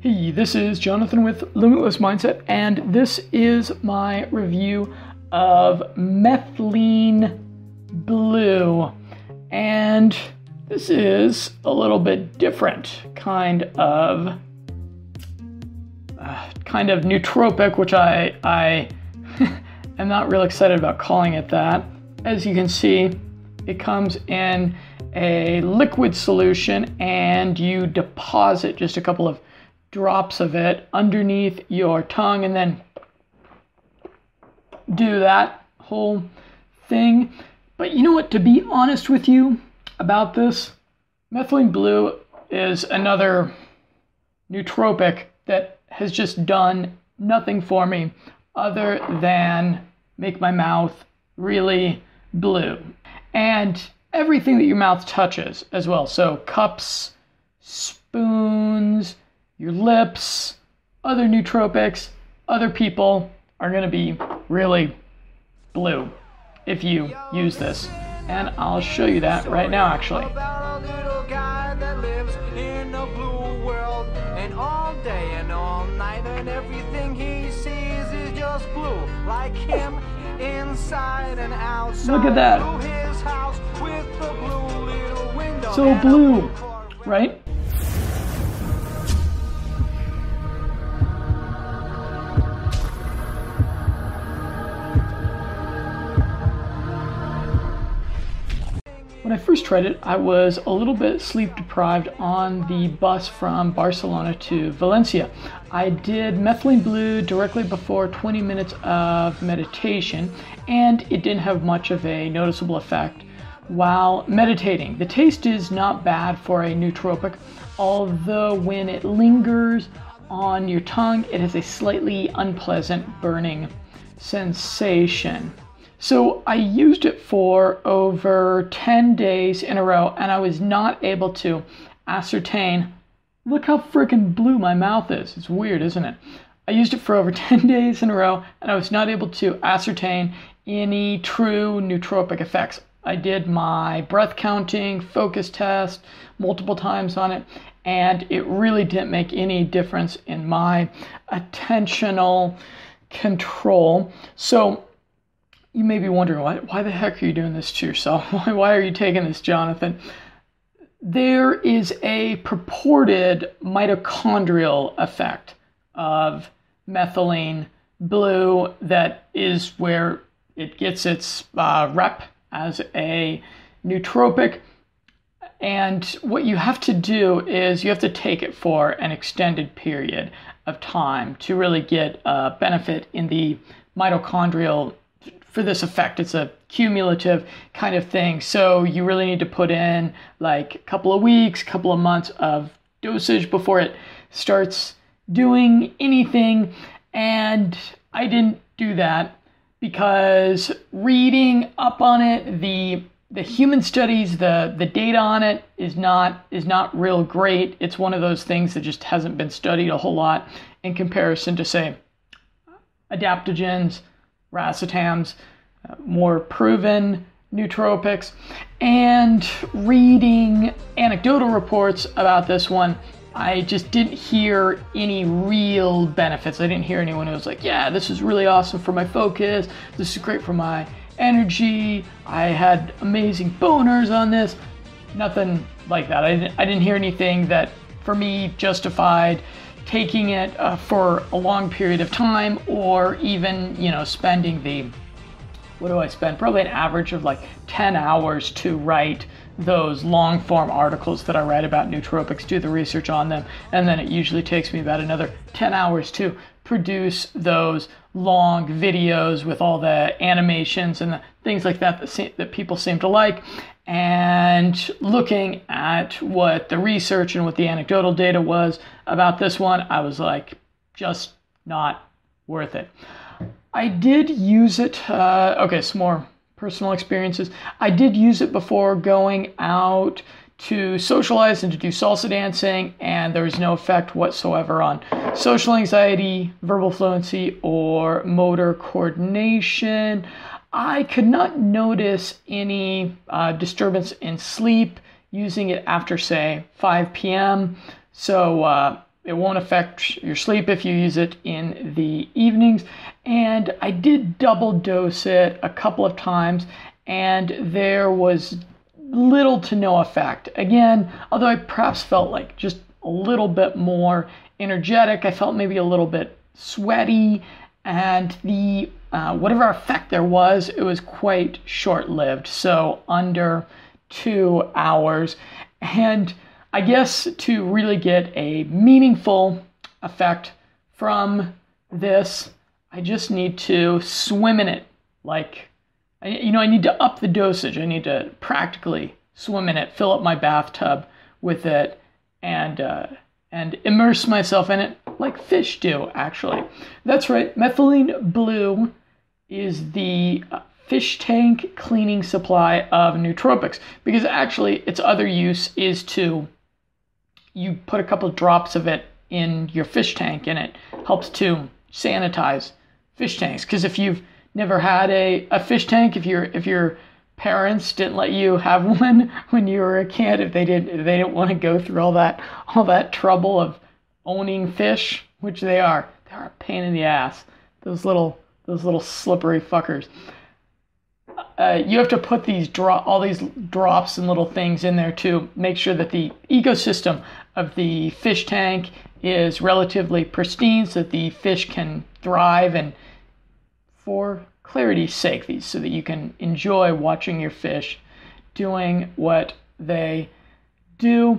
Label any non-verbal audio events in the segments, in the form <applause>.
Hey, this is Jonathan with Limitless Mindset, and this is my review of methylene blue. And this is a little bit different kind of uh, kind of nootropic, which I I <laughs> am not real excited about calling it that. As you can see, it comes in a liquid solution, and you deposit just a couple of drops of it underneath your tongue and then do that whole thing. But you know what? To be honest with you about this, methylene blue is another nootropic that has just done nothing for me other than make my mouth really blue. And everything that your mouth touches as well. So, cups, spoons, your lips, other nootropics, other people are going to be really blue if you use this. And I'll show you that right now, actually. Look at that. So blue, right? When I first tried it, I was a little bit sleep deprived on the bus from Barcelona to Valencia. I did methylene blue directly before 20 minutes of meditation, and it didn't have much of a noticeable effect while meditating. The taste is not bad for a nootropic, although when it lingers on your tongue, it has a slightly unpleasant burning sensation. So I used it for over 10 days in a row and I was not able to ascertain. Look how freaking blue my mouth is. It's weird, isn't it? I used it for over <laughs> 10 days in a row and I was not able to ascertain any true nootropic effects. I did my breath counting, focus test multiple times on it, and it really didn't make any difference in my attentional control. So you may be wondering why, why the heck are you doing this to yourself? <laughs> Why, why are you taking this, Jonathan? There is a purported mitochondrial effect of methylene blue that is where it gets its uh, rep as a nootropic. And what you have to do is you have to take it for an extended period of time to really get a benefit in the mitochondrial for this effect. It's a cumulative kind of thing. So you really need to put in like a couple of weeks, couple of months of dosage before it starts doing anything. And I didn't do that because reading up on it, the the human studies, the the data on it is not is not real great. It's one of those things that just hasn't been studied a whole lot in comparison to say adaptogens, racetams, uh, more proven nootropics, and reading anecdotal reports about this one, I just didn't hear any real benefits. I didn't hear anyone who was like, yeah, this is really awesome for my focus, this is great for my energy, I had amazing boners on this. Nothing like that. I didn't, I didn't hear anything that for me justified taking it uh, for a long period of time or even, you know, spending the, what do I spend? Probably an average of like 10 hours to write those long form articles that I write about nootropics, do the research on them, and then it usually takes me about another 10 hours to produce those long videos with all the animations and the things like that that, se- that people seem to like and looking at what the research and what the anecdotal data was about this one, I was like, just not worth it. I did use it. Uh, okay, some more personal experiences. I did use it before going out to socialize and to do salsa dancing, and there was no effect whatsoever on social anxiety, verbal fluency, or motor coordination. I could not notice any uh, disturbance in sleep using it after, say, 5 p.m. So uh, it won't affect your sleep if you use it in the evenings. And I did double dose it a couple of times, and there was little to no effect. Again, although I perhaps felt like just a little bit more energetic, I felt maybe a little bit sweaty, and the uh, whatever effect there was, it was quite short lived. So under two hours. And I guess to really get a meaningful effect from this, I just need to swim in it. Like, you know, I need to up the dosage. I need to practically swim in it, fill up my bathtub with it, and uh, and immerse myself in it like fish do. Actually, that's right. Methylene blue is the uh, fish tank cleaning supply of nootropics because actually its other use is to you put a couple drops of it in your fish tank and it helps to sanitize fish tanks because if you've never had a, a fish tank. If your if your parents didn't let you have <laughs> one when you were a kid if they didn't if they didn't want to go through all that all that trouble of owning fish which they are they're a pain in the ass. Those little those little slippery fuckers. Uh, you have to put these drop all these drops and little things in there to make sure that the ecosystem of the fish tank is relatively pristine so that the fish can thrive and for clarity's sake these so that you can enjoy watching your fish doing what they do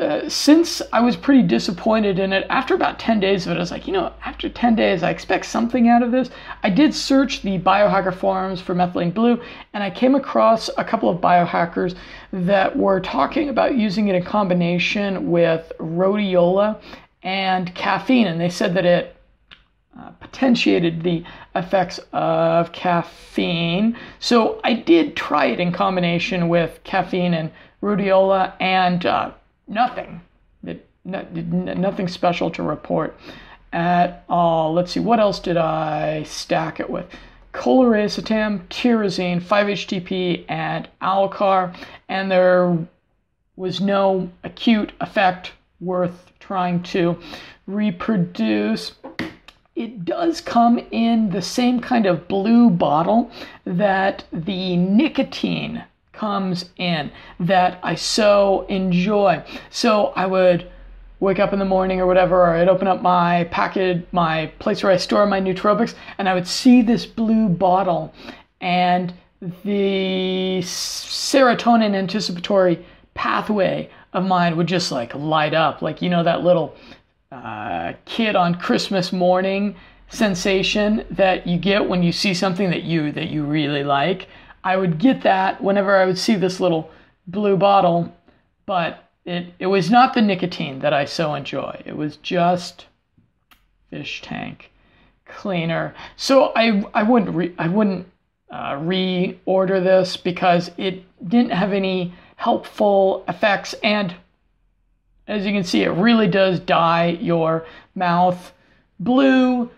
uh, since I was pretty disappointed in it, after about 10 days of it, I was like, you know, after 10 days, I expect something out of this. I did search the biohacker forums for methylene blue, and I came across a couple of biohackers that were talking about using it in combination with rhodiola and caffeine, and they said that it uh, potentiated the effects of caffeine. So I did try it in combination with caffeine and rhodiola and uh, nothing. It, nothing special to report at all. Let's see, what else did I stack it with? Coluracetam, tyrosine, 5-HTP, and Alcar, and there was no acute effect worth trying to reproduce. It does come in the same kind of blue bottle that the nicotine comes in that I so enjoy. So I would wake up in the morning or whatever, or I'd open up my packet, my place where I store my nootropics, and I would see this blue bottle, and the serotonin anticipatory pathway of mine would just like light up, like you know that little uh, kid on Christmas morning sensation that you get when you see something that you that you really like. I would get that whenever I would see this little blue bottle, but it, it was not the nicotine that I so enjoy. It was just fish tank cleaner. So I, I wouldn't re, I wouldn't uh, reorder this because it didn't have any helpful effects and as you can see it really does dye your mouth blue.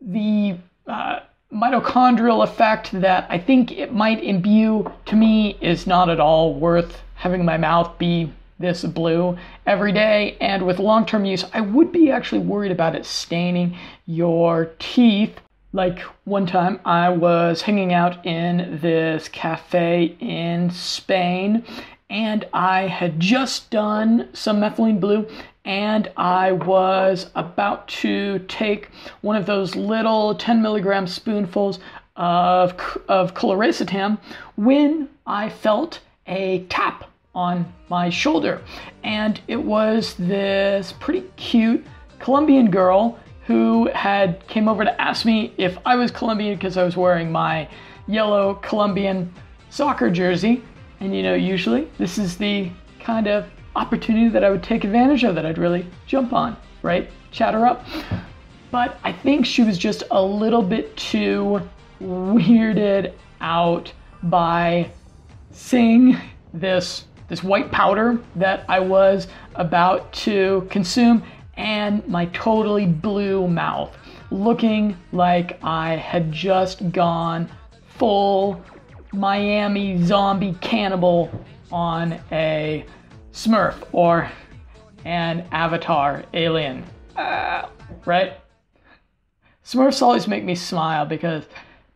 The uh, mitochondrial effect that I think it might imbue to me is not at all worth having my mouth be this blue every day. And with long term use, I would be actually worried about it staining your teeth. Like one time, I was hanging out in this cafe in Spain and I had just done some methylene blue and I was about to take one of those little 10 milligram spoonfuls of, of coluracetam when I felt a tap on my shoulder. And it was this pretty cute Colombian girl who had came over to ask me if I was Colombian because I was wearing my yellow Colombian soccer jersey. And you know, usually this is the kind of opportunity that I would take advantage of that I'd really jump on, right? Chat her up. But I think she was just a little bit too weirded out by seeing this this white powder that I was about to consume and my totally blue mouth looking like I had just gone full Miami zombie cannibal on a Smurf, or an Avatar Alien. Uh, right? Smurfs always make me smile because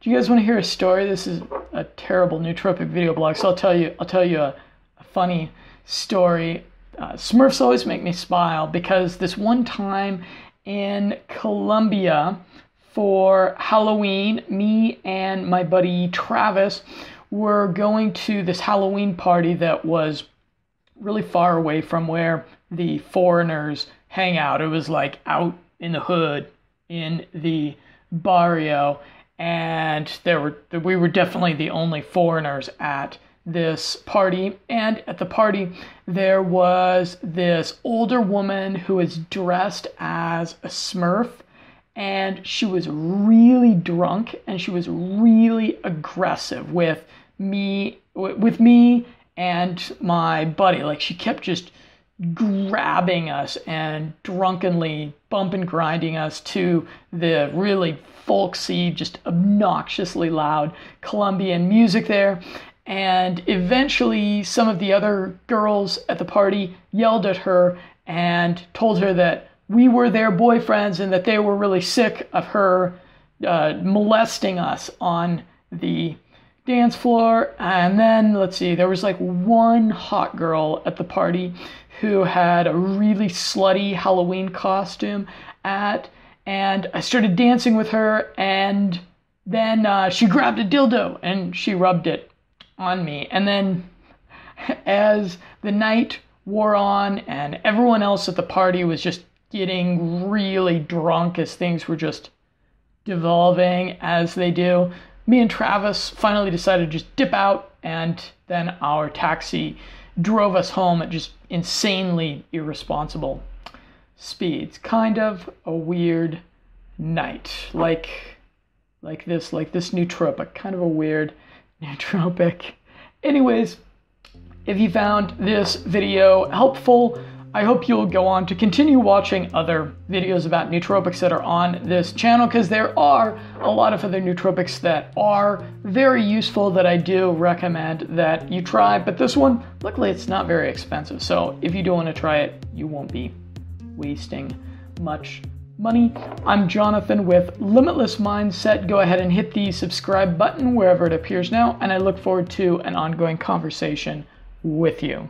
do you guys want to hear a story? This is a terrible nootropic video blog, so I'll tell you I'll tell you a, a funny story. Uh, Smurfs always make me smile because this one time in Colombia for Halloween, me and my buddy Travis were going to this Halloween party that was really far away from where the foreigners hang out. It was like out in the hood in the barrio and there were we were definitely the only foreigners at this party and at the party there was this older woman who was dressed as a smurf and she was really drunk and she was really aggressive with me with me and my buddy. Like she kept just grabbing us and drunkenly bump and grinding us to the really folksy just obnoxiously loud colombian music there. And eventually some of the other girls at the party yelled at her and told her that we were their boyfriends and that they were really sick of her uh, molesting us on the dance floor. And then, let's see, there was like one hot girl at the party who had a really slutty Halloween costume at, and I started dancing with her, and then uh, she grabbed a dildo and she rubbed it on me. And then, <laughs> as the night wore on and everyone else at the party was just getting really drunk as things were just devolving as they do. Me and Travis finally decided to just dip out, and then our taxi drove us home at just insanely irresponsible speeds. Kind of a weird night, like like this, like this nootropic, kind of a weird <laughs> nootropic. Anyways, if you found this video helpful, I hope you'll go on to continue watching other videos about nootropics that are on this channel because there are a lot of other nootropics that are very useful that I do recommend that you try. But this one, luckily, it's not very expensive. So if you do want to try it, you won't be wasting much money. I'm Jonathan with Limitless Mindset. Go ahead and hit the subscribe button wherever it appears now, and I look forward to an ongoing conversation with you.